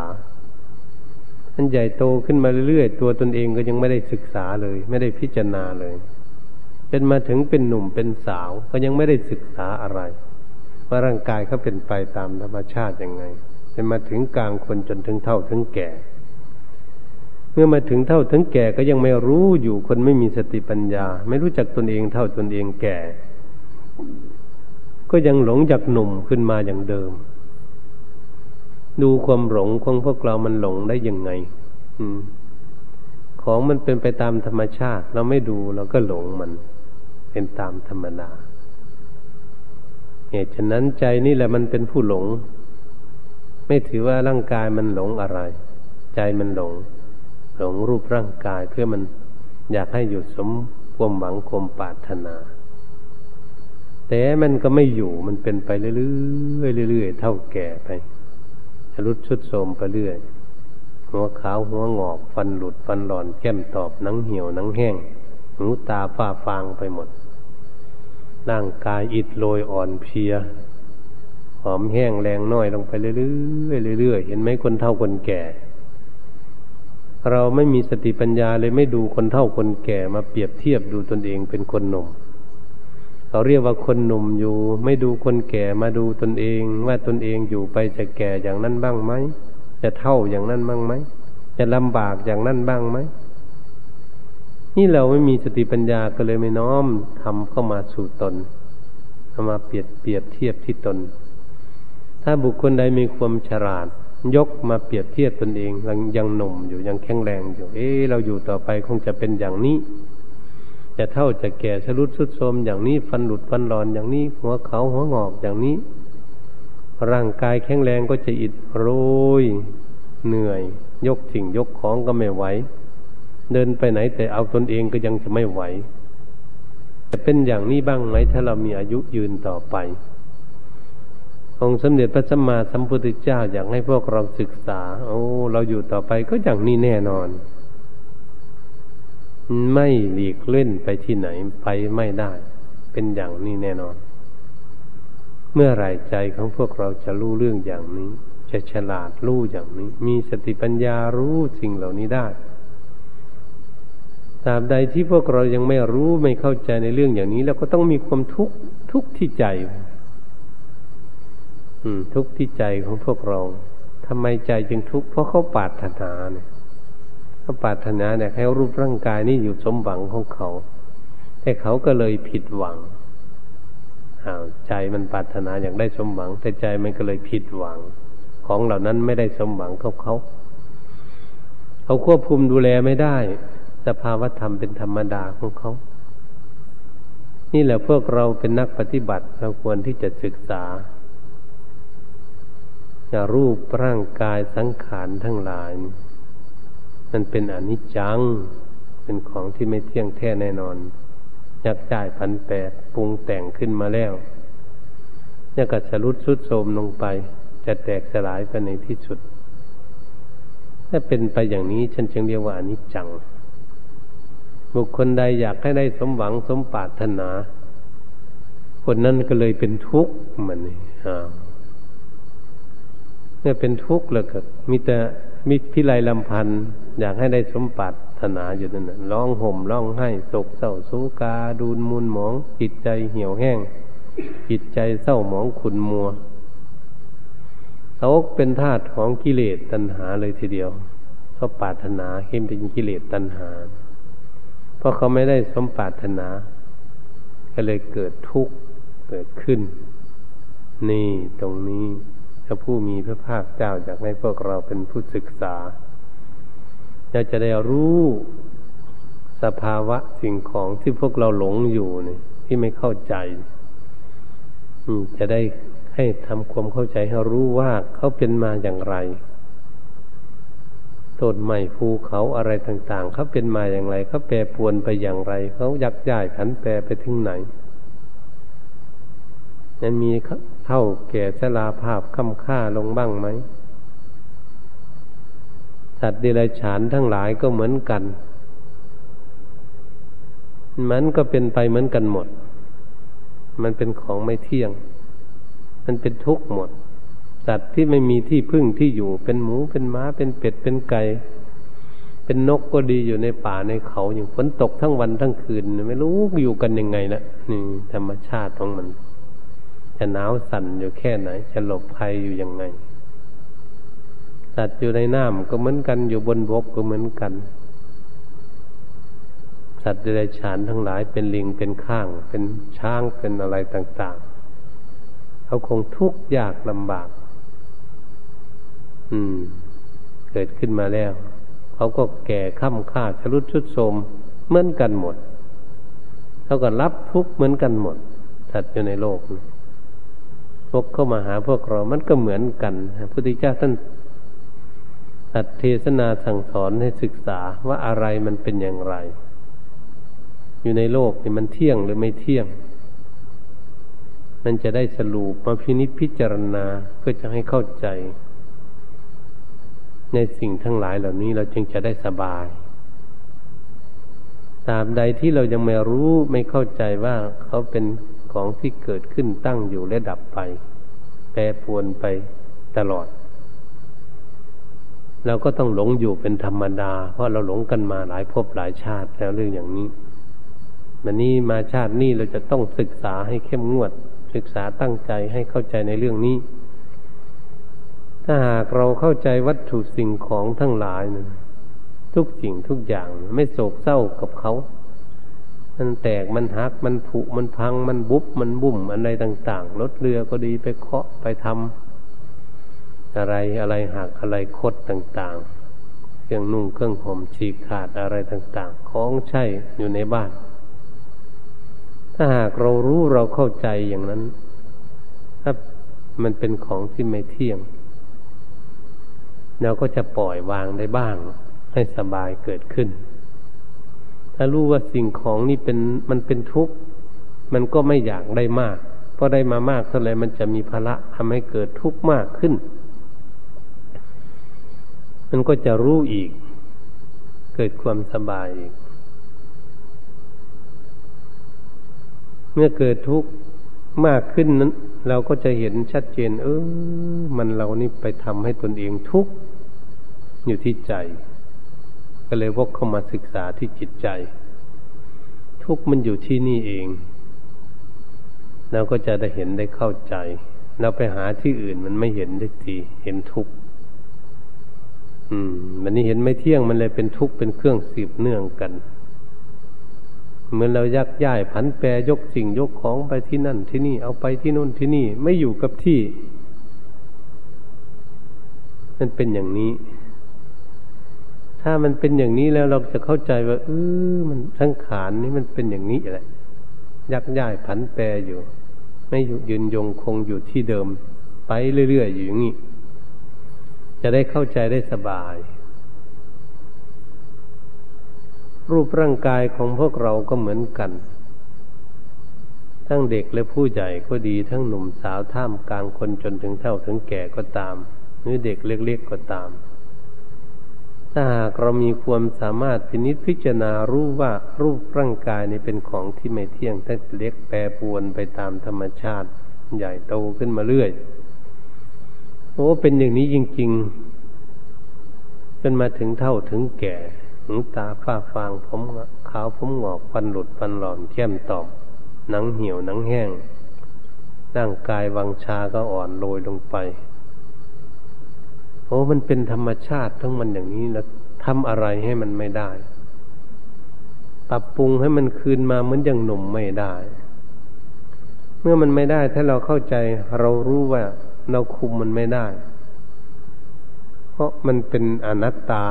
อันใหญ่โตขึ้นมาเรื่อยๆ ตัวตนเองก็ยังไม่ได้ศึกษาเลย ไม่ได้พิจารณาเลย เป็นมาถึงเป็นหนุ่มเป็นสาว ก็ยังไม่ได้ศึกษาอะไร ว่าร่างกายเขาเป็นไปตามธรรมชาติยังไงเป็นมาถึงกลางคนจนถึงเท่าถึงแก่ เมื่อมาถึงเท่าถึงแก่ก็ยังไม่รู้อยู่คนไม่มีสติปัญญา ไม่รู้จักตนเองเท่าตนเองแก่ ก็ยังหลงจากหนุ่มขึ้นมาอย่างเดิม ดูความหลงของพวกเรามันหลงได้ยังไง อืม ของมันเป็นไปตามธรรมชาติ เราไม่ดูเราก็หลงมัน เป็นตามธรรมดาเหตุฉะนั้นใจนี่แหละมันเป็นผู้หลง ไม่ถือว่าร่างกายมันหลงอะไร ใจมันหลง หลงรูปร่างกายเพื่อมันอยากให้อยู่สมความหวังความปรารถนา แต่มันก็ไม่อยู่มันเป็นไปเรื่อยๆเรื่อยๆเท่าแก่ไป รุดชุดโสมไปเรื่อย หัวขาวหัวงอก ฟันหลุดฟันหลอนแก้มตอบหนังเหี่ยวหนังแห้ง หูตาฝ้าฟางไปหมด ร่างกายอิดโรยอ่อนเพลีย หอมแห้งแรงน้อยลงไปเรื่อยๆเรื่อยๆเห็นไหมคนเท่าคนแก่ เราไม่มีสติปัญญาเลยไม่ดูคนเท่าคนแก่มาเปรียบเทียบดูตนเองเป็นคนหนุ่ม เขาเรียกว่าคนหนุ่มอยู่ ไม่ดูคนแก่มาดูตนเอง ว่าตนเองอยู่ไปจะแก่อย่างนั้นบ้างไหมจะเท่าอย่างนั้นบ้างไหมจะลำบากอย่างนั้นบ้างไหมนี่เราไม่มีสติปัญญาก็เลยไม่น้อมทำเข้ามาสู่ตนเอามาเปรียบเปรียบเทียบที่ตน ถ้าบุคคลใดมีความฉลาด ยกมาเปรียบเทียบตนเองยังยังหนุ่มอยู่ยังแข็งแรงอยู่ เอ๊เราอยู่ต่อไปคงจะเป็นอย่างนี้ จะเท่าจะแก่ชรุดสุดโทมอย่างนี้ฟันหลุดฟันหลอนอย่างนี้ หัวเขาหัวงอกอย่างนี้ ร่างกายแข็งแรงก็จะอิดโรยเหนื่อย ยกสิ่งยกของก็ไม่ไหวเดินไปไหนแต่เอาตนเองก็ยังจะไม่ไหวจะเป็นอย่างนี้บ้างไหมถ้าเรามีอายุยืนต่อไป องค์สมเด็จพระสัมมาสัมพุทธเจ้าอยากให้พวกเราศึกษา โอ้ เราอยู่ต่อไปก็อย่างนี้แน่นอน ไม่หลีกเล่นไปที่ไหนไปไม่ได้ เป็นอย่างนี้แน่นอน เมื่อไรใจของพวกเราจะรู้เรื่องอย่างนี้ จะฉลาดรู้อย่างนี้ มีสติปัญญารู้สิ่งเหล่านี้ได้ตราบใดที่พวกเรายังไม่รู้ไม่เข้าใจในเรื่องอย่างนี้แล้วก็ต้องมีความทุกข์ทุกข์ที่ใจ อืม ทุกข์ที่ใจของพวกเราทำไมใจจึงทุกข์เพราะเขาปาดถนาเนี่ย เขาปรารถนาเนี่ยให้รูปร่างกายนี้อยู่สมหวังของเขา แต่เขาก็เลยผิดหวังอ้าวใจมันปรารถนาอยากได้สมหวัง แต่ใจมันก็เลยผิดหวัง ของเหล่านั้นไม่ได้สมหวังเขาเขา เขาควบคุมดูแลไม่ได้ สภาวธรรมเป็นธรรมดาของเขา นี่แหละพวกเราเป็นนักปฏิบัติเราควรที่จะศึกษาจะรูปร่างกายสังขารทั้งหลาย มันเป็นอนิจจัง เป็นของที่ไม่เที่ยงแท้แน่นอนยักจ่ายพันแปดปรุงแต่งขึ้นมาแล้วเนี่ยก็จะรุดสุดโทมลงไป จะแตกสลายไปในที่สุด ถ้าเป็นไปอย่างนี้ฉันจึงเรียกว่าอนิจจัง บุคคลใดอยากให้ได้สมหวังสมปรารถนา คนนั้นก็เลยเป็นทุกข์มันนี่เมื่อเป็นทุกข์แล้วก็มีแต่มิพิไลลำพันธ์ อยากให้ได้สมปรารถนาอยู่นั่นร้องห่มร้องไห้โศกเศร้าสูกาดูนมุนหมอง จิตใจเหี่ยวแห้ง จิตใจเศร้าหมองขุนมัวเขาเป็นธาตุของกิเลสตัณหาเลยทีเดียวเขาปรารถนาเห็นเป็นกิเลสตัณหา เพราะเขาไม่ได้สมปรารถนาก็เลยเกิดทุกข์เกิดขึ้น นี่ตรงนี้ถ้าผู้มีพระภาคเจ้าอยากให้พวกเราเป็นผู้ศึกษา อยาจะได้รู้สภาวะสิ่งของที่พวกเราหลงอยู่นี่ที่ไม่เข้าใจจะได้ให้ทำความเข้าใจให้รู้ว่าเขาเป็นมาอย่างไรต้นไม้ภูเขาอะไรต่างๆเขาเป็นมาอย่างไรเขาแปรปวนไปอย่างไรเขายักย้ายผันแปรไปถึงไหนยังมีเท่าแก่ชราภาพค่ำค่าลงบ้างไหม สัตว์ดิรัจฉานทั้งหลายก็เหมือนกัน มันก็เป็นไปเหมือนกันหมด มันเป็นของไม่เที่ยง มันเป็นทุกข์หมด สัตว์ที่ไม่มีที่พึ่งที่อยู่ เป็นหมูเป็นม้า เป็นเป็ดเป็นไก่ เป็นนกก็ดีอยู่ในป่าในเขาอย่างฝนตกทั้งวันทั้งคืน ไม่รู้อยู่กันยังไงนะนี่ธรรมชาติของมัน จะหนาวสั่นอยู่แค่ไหน จะหลบภัยอยู่ยังไง สัตว์อยู่ในน้ำก็เหมือนกันอยู่บนบกก็เหมือนกัน สัตว์เดรัจฉานทั้งหลายเป็นลิงเป็นข้าง เป็นช้างเป็นอะไรต่าง ๆ เขาคงทุกข์ยากลำบาก อืม เกิดขึ้นมาแล้ว เขาก็แก่ข้ามค่าชรุดชุดโทมเหมือนกันหมดเขาก็รับทุกข์เหมือนกันหมด สัตว์อยู่ในโลกพวกเข้ามาหาพวกเรา มันก็เหมือนกันพระพุทธเจ้าท่าน ตัดเทศนาสั่งสอนให้ศึกษาว่าอะไรมันเป็นอย่างไร อยู่ในโลกนี่มันเที่ยงหรือไม่เที่ยง มันจะได้สรุปมาพินิจพิจารณาเพื่อจะให้เข้าใจ ในสิ่งทั้งหลายเหล่านี้เราจึงจะได้สบายตามใดที่เรายังไม่รู้ไม่เข้าใจว่าเขาเป็นของที่เกิดขึ้นตั้งอยู่และดับไป แปรปวนไปตลอด เราก็ต้องหลงอยู่เป็นธรรมดา เพราะเราหลงกันมาหลายภพหลายชาติแล้วเรื่องอย่างนี้มันนี้มาชาตินี้เราจะต้องศึกษาให้เข้มงวด ศึกษาตั้งใจให้เข้าใจในเรื่องนี้ ถ้าหากเราเข้าใจวัตถุสิ่งของทั้งหลายนะทุกสิ่งทุกอย่างไม่โศกเศร้ากับเขา มันแตกมันหักมันผุมันพังมันบุบมันบุ่มอะไรต่าง ๆ รถเรือก็ดีไปเคาะไปทำ อะไรอะไรหักอะไรคดต่างๆ เครื่องนุ่งเครื่องห่มฉีกขาดอะไรต่าง ๆ ของใช้อยู่ในบ้าน ถ้าหากเรารู้เราเข้าใจอย่างนั้น ถ้ามันเป็นของที่ไม่เที่ยง เราก็จะปล่อยวางได้บ้าง ให้สบายเกิดขึ้น ถ้ารู้ว่าสิ่งของนี่เป็นมันเป็นทุกข์ มันก็ไม่อยากได้มากเพราะได้มามากเท่าไรมันจะมีภาระทำให้เกิดทุกข์มากขึ้น มันก็จะรู้อีก เกิดความสบายอีก เมื่อเกิดทุกข์มากขึ้นนั้น เราก็จะเห็นชัดเจน เออ มันเรานี่ไปทำให้ตนเองทุกข์อยู่ที่ใจ ก็เลยวกเข้ามาศึกษาที่จิตใจ ทุกข์มันอยู่ที่นี่เองเราก็จะได้เห็นได้เข้าใจ เราไปหาที่อื่นมันไม่เห็นได้ที เห็นทุกข์ อืมมันนี้เห็นไม่เที่ยงมันเลยเป็นทุกข์เป็นเครื่องสืบเนื่องกัน เหมือนเรายักย้ายผันแปรยกสิ่งยกของไปที่นั่นที่นี่เอาไปที่นู่นที่นี่ไม่อยู่กับที่นั่นเป็นอย่างนี้ ถ้ามันเป็นอย่างนี้แล้วเราจะเข้าใจว่าเออมันสังขารนี้มันเป็นอย่างนี้แหละ ยักย้ายผันแปรอยู่ ไม่อยู่ยืนยงคงอยู่ที่เดิม ไปเรื่อยๆอยู่อย่างนี้ จะได้เข้าใจได้สบาย รูปร่างกายของพวกเราก็เหมือนกัน ทั้งเด็กและผู้ใหญ่ก็ดี ทั้งหนุ่มสาวท่ามกลางคนจนถึงเท่าถึงแก่ก็ตาม หรือเด็กเล็กๆก็ตาม ถ้าหากเรามีความสามารถพินิจพิจารณารู้ว่ารูปร่างกายนี้เป็นของที่ไม่เที่ยงทั้งเล็กแปรปวนไปตามธรรมชาติ ใหญ่โตขึ้นมาเรื่อย โอ้เป็นอย่างนี้จริง ๆ จนมาถึงเท่าถึงแก่หูตาฝ้าฟางผมขาวผมหงอกฟันหลุดฟันหลอมเทียมตอบหนังเหี่ยวหนังแห้งร่างกายวังชาก็อ่อนโรยลงไปโอ้มันเป็นธรรมชาติทั้งมันอย่างนี้แล้วทำอะไรให้มันไม่ได้ ปรับปรุงให้มันคืนมาเหมือนอย่างหนุ่มไม่ได้ เมื่อมันไม่ได้ถ้าเราเข้าใจเรารู้ว่า เราคุมมันไม่ได้ เพราะมันเป็นอนัตตา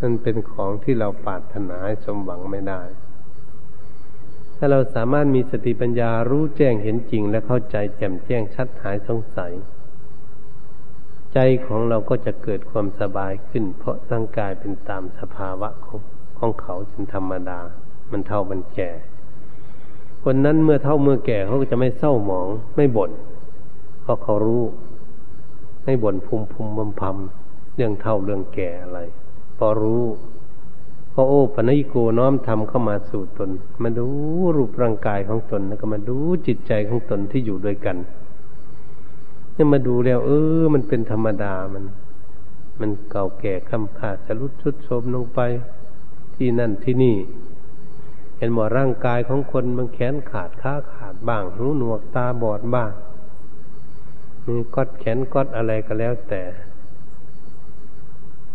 มันเป็นของที่เราปรารถนาสมหวังไม่ได้ ถ้าเราสามารถมีสติปัญญารู้แจ้งเห็นจริง และเข้าใจแจ่มแจ้งชัดหายสงสัย ใจของเราก็จะเกิดความสบายขึ้น เพราะร่างกายเป็นตามสภาวะของของเขาเป็นธรรมดา มันเท่ามันแก่ คนนั้นเมื่อเท่าเมื่อแก่เขาก็จะไม่เศร้าหมองไม่บน่น เพราะเขารู้ ไม่บ่นภูมิภูมิบำพำเรื่องเท่าเรื่องแก่อะไร พอรู้พอโอ้ปณิโกน้อมทำเข้ามาสู่ตน มาดูรูปร่างกายของตนแล้วก็มาดูจิตใจของตนที่อยู่ด้วยกันนี่มาดูแล้ว เออ มันเป็นธรรมดามัน มันเก่าแก่คำขาดจะรุดชุดโทมลงไป ที่นั่นที่นี่เห็นหมอร่างกายของคนมันแขนขาดขาขาดบ้าง หูหนวกตาบอดบ้าง มีกอดแขนกอดอะไรก็แล้วแต่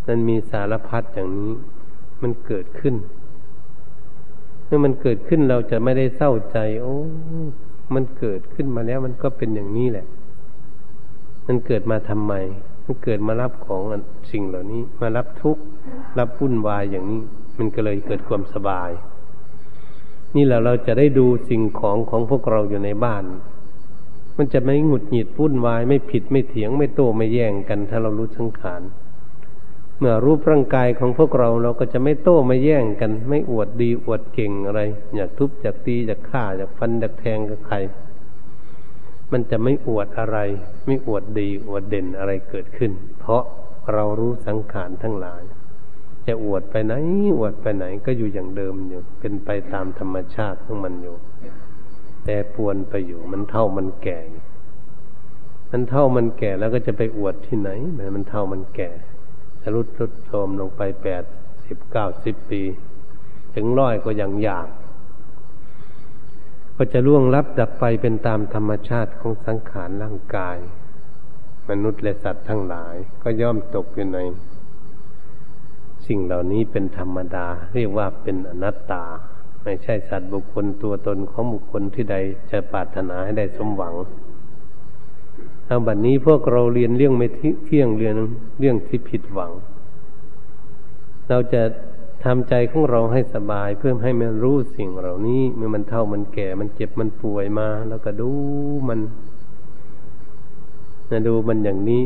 มันมีสารพัดอย่างนี้ มันเกิดขึ้น เมื่อมันเกิดขึ้นเราจะไม่ได้เศร้าใจ โอ้ มันเกิดขึ้นมาแล้ว มันก็เป็นอย่างนี้แหละ มันเกิดมาทำไม มันเกิดมารับของสิ่งเหล่านี้ มารับทุกข์รับวุ่นวายอย่างนี้ มันก็เลยเกิดความสบาย นี่แหละเราจะได้ดูสิ่งของของพวกเราอยู่ในบ้าน มันจะไม่หงุดหงิดวุ่นวาย ไม่ผิดไม่เถียงไม่โต้ไม่แย่งกัน ถ้าเรารู้สังขารเมื่อรูปร่างกายของพวกเราเราก็จะไม่โต้ไม่แย่งกัน ไม่อวดดีอวดเก่งอะไร อยากทุบอยากตีอยากฆ่าอยากฟันอยากแทงกับใคร มันจะไม่อวดอะไร ไม่อวดดีอวดเด่นอะไรเกิดขึ้น เพราะเรารู้สังขารทั้งหลาย จะอวดไปไหน อวดไปไหนก็อยู่อย่างเดิมอยู่เป็นไปตามธรรมชาติของมันอยู่ แต่ปวนไปอยู่ มันเท่ามันแก่ มันเท่ามันแก่แล้วก็จะไปอวดที่ไหนมันเท่ามันแก่รุดรุดโทมลงไปแปดสิบเก้าสิบปี ถึงร้อยก็ยังอยากก็จะล่วงลับดับไปเป็นตามธรรมชาติของสังขารร่างกาย มนุษย์และสัตว์ทั้งหลาย ก็ย่อมตกอยู่ใน สิ่งเหล่านี้เป็นธรรมดา เรียกว่าเป็นอนัตตา ไม่ใช่สัตว์บุคคลตัวตนของบุคคลที่ใดจะปรารถนาให้ได้สมหวังเอาบัดนนี้พวกเราเรียนเรื่องไม่เที่ยงเรียนเรื่องที่ผิดหวัง เราจะทำใจของเราให้สบายเพื่อให้มันรู้สิ่งเหล่านี้ เมื่อมันเท่ามันแก่มันเจ็บมันป่วยมา แล้วก็ดูมันนะดูมันอย่างนี้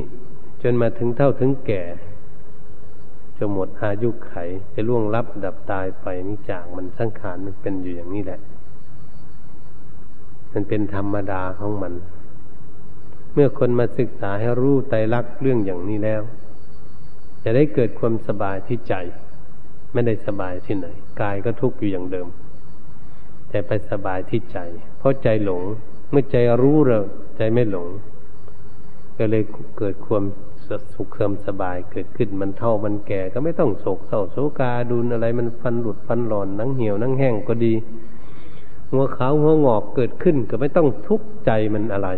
จนมาถึงเท่าถึงแก่ จะหมดอายุไข จะล่วงลับดับตายไปนี่จากมันสังขารมันเป็นอยู่อย่างนี้แหละ มันเป็นธรรมดาของมัน เมื่อคนมาศึกษาให้รู้ไตรลักษณ์เรื่องอย่างนี้แล้ว จะได้เกิดความสบายที่ใจ ไม่ได้สบายที่ไหนกายก็ทุกข์อยู่อย่างเดิม แต่ไปสบายที่ใจ เพราะใจหลง เมื่อใจรู้เราใจไม่หลง ก็เลยเกิดความ สุขเคิมสบายเกิดขึ้นมันเท่ามันแก่ก็ไม่ต้องโศกเศร้าโศกาดุนอะไรมันฟันหลุดฟันหลอนนังเหี่ยวนังแห้งก็ดีหัวขาวหัวงอกเกิดขึ้นก็ไม่ต้องทุกข์ใจมันอะไร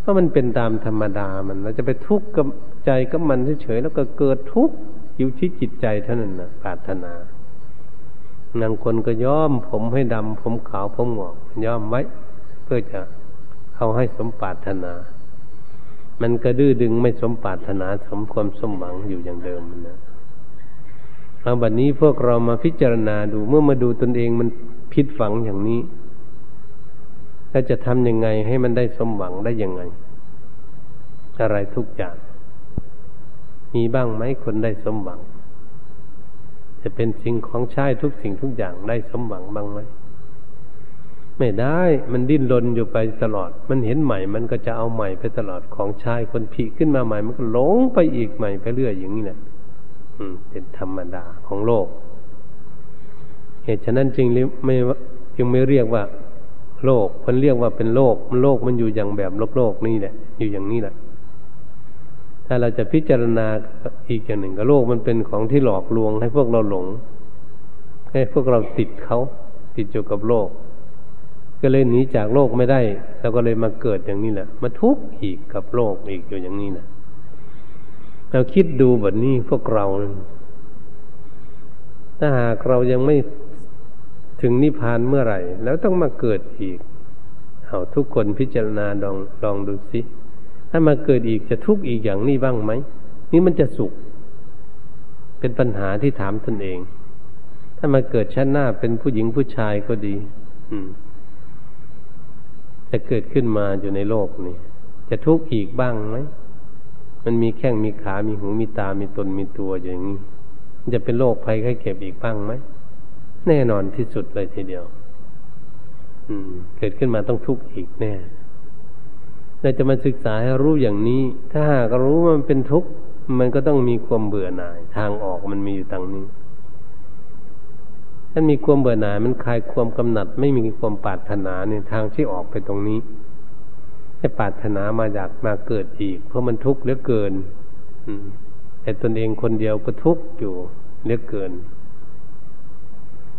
เพราะมันเป็นตามธรรมดามันเราจะไปทุกข์กับใจกับมันเฉยๆแล้วก็เกิดทุกข์อยู่ที่จิตใจเท่านั้นนะปรารถนานางคนก็ย้อมผมให้ดำผมขาวผมหงอกย้อมไว้ เพื่อจะเอาให้สมปรารถนา มันก็ดื้อดึงไม่สมปรารถนาสมความสมหวังอยู่อย่างเดิมนะเอาบัดนี้พวกเรามาพิจารณาดูเมื่อมาดูตนเองมันผิดฝังอย่างนี้แล้วจะทำยังไงให้มันได้สมหวังได้ยังไง อะไรทุกอย่าง มีบ้างไหมคนได้สมหวัง จะเป็นสิ่งของใช้ทุกสิ่งทุกอย่างได้สมหวังบ้างไหม ไม่ได้ มันดิ้นรนอยู่ไปตลอด มันเห็นใหม่ มันก็จะเอาใหม่ไปตลอดของชายคนผีขึ้นมาใหม่ มันก็หลงไปอีกใหม่ไปเรื่อยอย่างนี้แหละอืม เป็นธรรมดาของโลก เหตุฉะนั้นจึงไม่จึงไม่เรียกว่า โลกมันเรียกว่าเป็นโลกมันโลกมันอยู่อย่างแบบโลกโลกนี่แหละ อยู่อย่างนี้แหละ ถ้าเราจะพิจารณาอีกอย่างหนึ่งก็โลกมันเป็นของที่หลอกลวงให้พวกเราหลง ให้พวกเราติดเขาติดอยู่กับโลก ก็เลยหนีจากโลกไม่ได้เราก็เลยมาเกิดอย่างนี้แหละมาทุกข์อีกกับโลกอีกอยู่อย่างนี้นะเราคิดดูแบบนี้พวกเรา ถ้าหากเรายังไม่ถึงนิพพานเมื่อไหร่ แล้วต้องมาเกิดอีกเอาทุกคนพิจารณาลองลองดูสิถ้ามาเกิดอีกจะทุกข์อีกอย่างนี้บ้างไหมนี่มันจะสุข เป็นปัญหาที่ถามตนเอง ถ้ามาเกิดชั้นหน้าเป็นผู้หญิงผู้ชายก็ดี อืม จะเกิดขึ้นมาอยู่ในโลกนี้ จะทุกข์อีกบ้างไหมมันมีแข้งมีขา มีหู มีตา มีตน มีตัวอย่างนี้ จะเป็นโรคภัยไข้เจ็บอีกบ้างไหม แน่นอนที่สุดเลยทีเดียว อืม เกิดขึ้นมาต้องทุกข์อีกแน่ เราจะมาศึกษาให้รู้อย่างนี้ ถ้าหากรู้ว่ามันเป็นทุกข์ มันก็ต้องมีความเบื่อหน่าย ทางออกมันมีอยู่ตรงนี้ ถ้ามีความเบื่อหน่าย มันคลายความกำหนัด ไม่มีความปรารถนาในทางที่ออกไปตรงนี้ให้ปรารถนามาจากมาเกิดอีก เพราะมันทุกข์เหลือเกิน อืมแต่ตนเองคนเดียวก็ทุกข์อยู่เหลือเกิน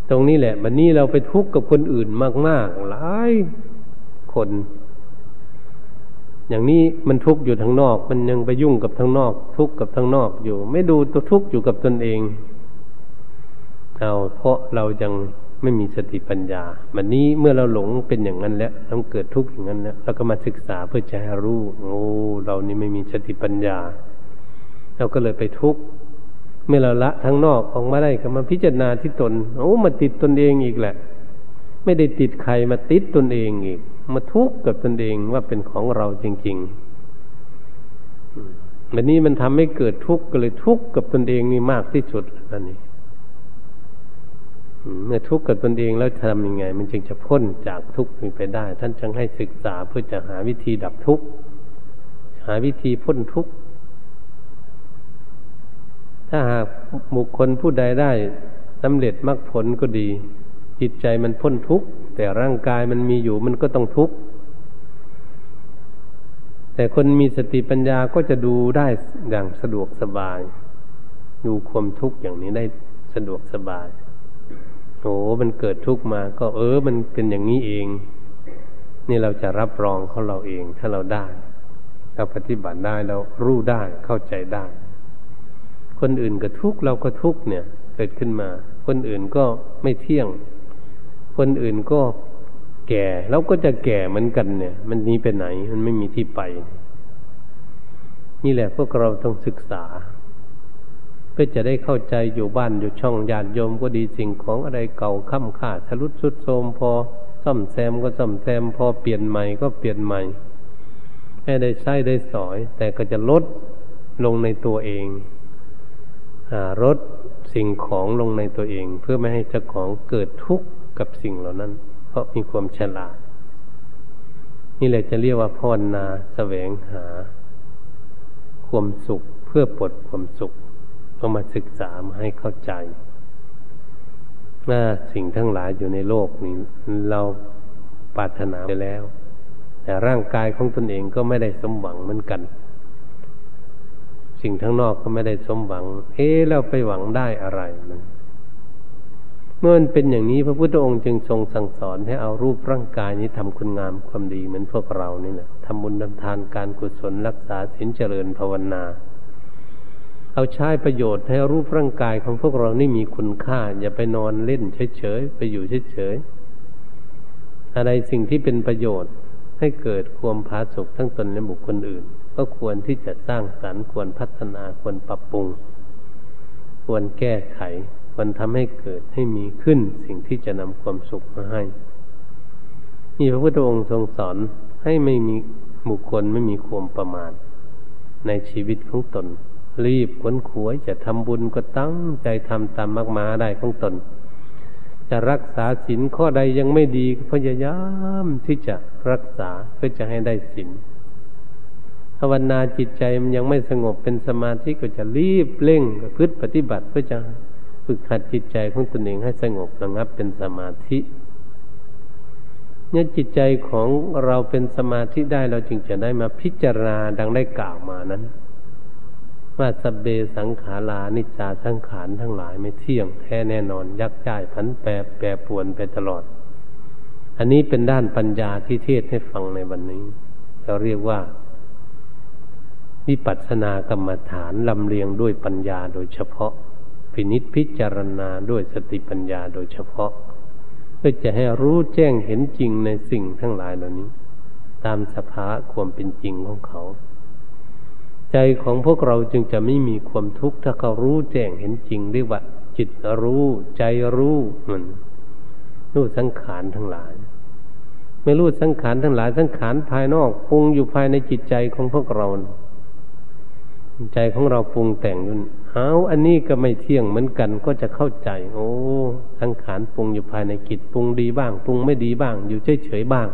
ตรงนี้แหละวันนี้เราไปทุกข์กับคนอื่นมากๆหลายคน อย่างนี้มันทุกข์อยู่ทางนอก มันยังไปยุ่งกับทางนอก ทุกข์กับทางนอกอยู่ ไม่ดูตัวทุกข์อยู่กับตนเอง เอาเพราะเรายังไม่มีสติปัญญาวันนี้เมื่อเราหลงเป็นอย่างนั้นแล้วต้องเกิดทุกข์อย่างนั้นแล้วเราก็มาศึกษาเพื่อจะให้รู้โอ้เรานี่ไม่มีสติปัญญา เราก็เลยไปทุกข์เมื่อเราละทั้งนอกออกมาได้ก็มาพิจารณาที่ตนโอ้มาติดตนเองอีกแหละ ไม่ได้ติดใครมาติดตนเองอีก มาทุกข์กับตนเองว่าเป็นของเราจริง ๆ วันนี้มันทำให้เกิดทุกข์ก็เลยทุกข์กับตนเองนี่มากที่สุดอันนี้ เมื่อทุกข์กับตนเองแล้วทำยังไง มันจึงจะพ้นจากทุกข์มีไปได้ ท่านจึงให้ศึกษาเพื่อจะหาวิธีดับทุกข์หาวิธีพ้นทุกข์ถ้าหากบุคคลผู้ใดได้สำเร็จมรรคผลก็ดี จิตใจมันพ้นทุกข์แต่ร่างกายมันมีอยู่มันก็ต้องทุกข์แต่คนมีสติปัญญาก็จะดูได้อย่างสะดวกสบาย ดูความทุกข์อย่างนี้ได้สะดวกสบาย มันเกิดทุกข์มาก็เออ มันเป็นอย่างนี้เอง นี่เราจะรับรองเขาเราเอง ถ้าเราได้เราปฏิบัติได้เรารู้ได้เข้าใจได้ คนอื่นก็ทุกข์เราก็ทุกข์เนี่ย เกิดขึ้นมา คนอื่นก็ไม่เที่ยง คนอื่นก็แก่เราก็จะแก่เหมือนกันเนี่ย มันนี้ไปไหน มันไม่มีที่ไป นี่แหละพวกเราต้องศึกษา พื่อจะได้เข้าใจอยู่บ้านอยู่ช่องญาติโยมก็ดีสิ่งของอะไรเก่าค่ำค่าทะลุสุดโทมพอซ่อมแซมก็ซ่อมแซม พอเปลี่ยนใหม่ก็เปลี่ยนใหม่ให้ได้ใช้ได้สอย แต่ก็จะลดลงในตัวเองลดสิ่งของลงในตัวเอง เพื่อไม่ให้เจ้าของเกิดทุกข์กับสิ่งเหล่านั้น เพราะมีความฉลาด นี่แหละจะเรียกว่าพรนาแสวงหา ความสุขเพื่อปลดความสุข ก็มาศึกษามาให้เข้าใจว่าสิ่งทั้งหลายอยู่ในโลกนี้ เราปรารถนาไปแล้ว แต่ร่างกายของตนเองก็ไม่ได้สมหวังเหมือนกัน สิ่งทั้งนอกก็ไม่ได้สมหวัง เอ๊แล้วไปหวังได้อะไรมันเมื่อมันเป็นอย่างนี้พระพุทธองค์จึงทรงสั่งสอนให้เอารูปร่างกายนี้ทำคุณงามความดีเหมือนพวกเรานี่แหละทำบุญทำทานการกุศลรักษาศีลเจริญภาวนา เอาใช้ประโยชน์ให้รูปร่างกายของพวกเรานี่มีคุณค่า อย่าไปนอนเล่นเฉยๆไปอยู่เฉยๆอะไรสิ่งที่เป็นประโยชน์ให้เกิดความผาสุกทั้งตนและบุคคลอื่น ก็ควรที่จะสร้างสรรค์ควรพัฒนาควรปรับปรุง ควรแก้ไขควรทำให้เกิดให้มีขึ้นสิ่งที่จะนำความสุขมาให้นี่พระพุทธองค์ทรงสอนให้ไม่มีบุคคลไม่มีความประมาทในชีวิตของตน รีบขนขวยจะทำบุญก็ตั้งใจทำตามมากมาได้ของตน จะรักษาศีลข้อใดยังไม่ดีก็พยายามที่จะรักษาเพื่อจะให้ได้ศีลภาวนาจิตใจมันยังไม่สงบเป็นสมาธิก็จะรีบเร่งพฤติปฏิบัติเพื่อจะฝึกหัดจิตใจของตนเองให้สงบระงับเป็นสมาธิเนี่ยจิตใจของเราเป็นสมาธิได้เราจึงจะได้มาพิจารณาดังได้กล่าวมานั้น ว่าสเบสังขารานิจจาสังขารทั้งหลายไม่เที่ยงแท้แน่นอน ยักย้ายผันแปรแปรปวนไปตลอด อันนี้เป็นด้านปัญญาที่เทศให้ฟังในวันนี้ เราเรียกว่าวิปัสสนากรรมฐานลำเลียงด้วยปัญญาโดยเฉพาะ พินิษพิจารณาด้วยสติปัญญาโดยเฉพาะ เพื่อจะให้รู้แจ้งเห็นจริงในสิ่งทั้งหลายเหล่านี้ ตามสภาความเป็นจริงของเขา ใจของพวกเราจึงจะไม่มีความทุกข์ถ้าเขารู้แจ้งเห็นจริงเรียกว่า จิตรู้ ใจรู้มันรู้สังขารทั้งหลาย ไม่รู้สังขารทั้งหลาย สังขารภายนอกปรุงอยู่ภายในจิตใจของพวกเรา ใจของเราปรุงแต่งนู่นเอาอันนี้ก็ไม่เที่ยงเหมือนกันก็จะเข้าใจ โอ้สังขารปรุงอยู่ภายในจิตปรุงดีบ้างปรุงไม่ดีบ้าง อยู่เฉยๆบ้าง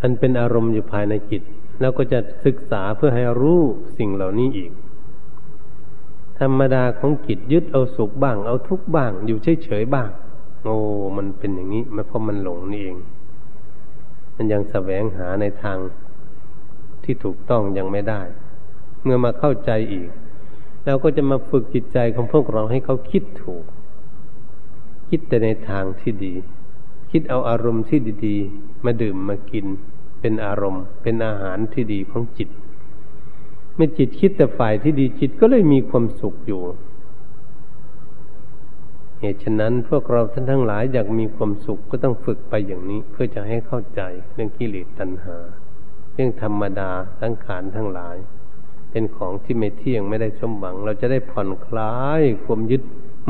อันเป็นอารมณ์อยู่ภายในจิต แล้วก็จะศึกษาเพื่อให้รู้สิ่งเหล่านี้อีก ธรรมดาของจิตยึดเอาสุขบ้าง เอาทุกข์บ้าง อยู่เฉยๆบ้าง โอ้มันเป็นอย่างนี้ไม่เพราะมันหลงนี่เอง มันยังแสวงหาในทางที่ถูกต้องยังไม่ได้ เมื่อมาเข้าใจอีกเราก็จะมาฝึกจิตใจของพวกเราให้เขาคิดถูก คิดแต่ในทางที่ดี คิดเอาอารมณ์ที่ดี ๆ มาดื่มมากิน เป็นอารมณ์ เป็นอาหารที่ดีของจิต เมื่อจิตคิดแต่ฝ่ายที่ดีจิตก็เลยมีความสุขอยู่ เหตุฉะนั้นพวกเราท่านทั้งหลายอยากมีความสุขก็ต้องฝึกไปอย่างนี้ เพื่อจะให้เข้าใจเรื่องกิเลสตัณหา เรื่องธรรมดาสังขารทั้งหลาย เป็นของที่ไม่เที่ยงไม่ได้สมหวัง เราจะได้ผ่อนคลายความยึด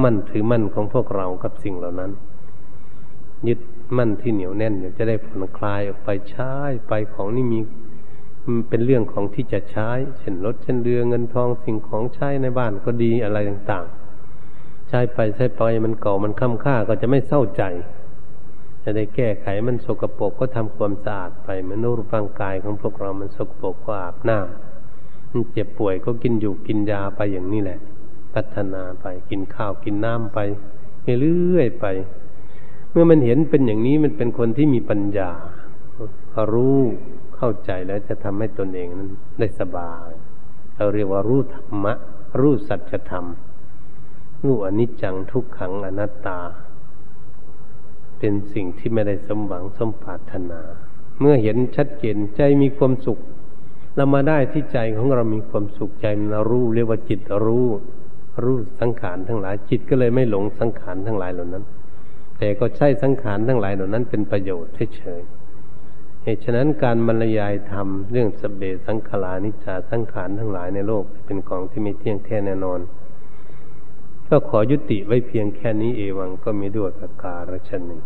มั่นถือมั่นของพวกเรากับสิ่งเหล่านั้น ยึดมั่นที่เหนียวแน่นอยู่จะได้ผ่อนคลายออกไปใช้ไปของนี่มีเป็นเรื่องของที่จะใช้ เช่นรถเช่นเรือเงินทองสิ่งของใช้ในบ้านก็ดีอะไรต่างๆ ใช้ไปใช้ไปมันเก่ามันค่ำค่าก็จะไม่เศร้าใจ จะได้แก้ไขมันสกปรกก็ทำความสะอาดไปมือนรูปร่างกายของพวกเรามันสกปรกก็อาบน้ำเจ็บป่วยก็กินอยู่กินยาไปอย่างนี้แหละ พัฒนาไปกินข้าวกินน้ำไปเรื่อยๆไป เมื่อมันเห็นเป็นอย่างนี้มันเป็นคนที่มีปัญญารู้เข้าใจแล้วจะทำให้ตนเองนั้นได้สบาย เราเรียกว่ารู้ธรรมะ รู้สัจธรรมรู้อนิจจังทุกขังอนัตตา เป็นสิ่งที่ไม่ได้สมหวังสมปรารถนา เมื่อเห็นชัดเจนใจมีความสุข เรามาได้ที่ใจของเรามีความสุขใจมันรู้เรียกว่าจิตรู้ รู้สังขารทั้งหลาย จิตก็เลยไม่หลงสังขารทั้งหลายเหล่านั้น แต่ก็ใช้สังขารทั้งหลายเหล่านั้นเป็นประโยชน์เฉยเหตุฉะนั้นการบรรยายธรรมเรื่องสเบสังขารานิจจาสังขารทั้งหลายในโลกเป็นของที่ไม่เที่ยงแท้แน่นอน ก็ขอยุติไว้เพียงแค่นี้เอวังก็มีด้วยประการฉนึ่ง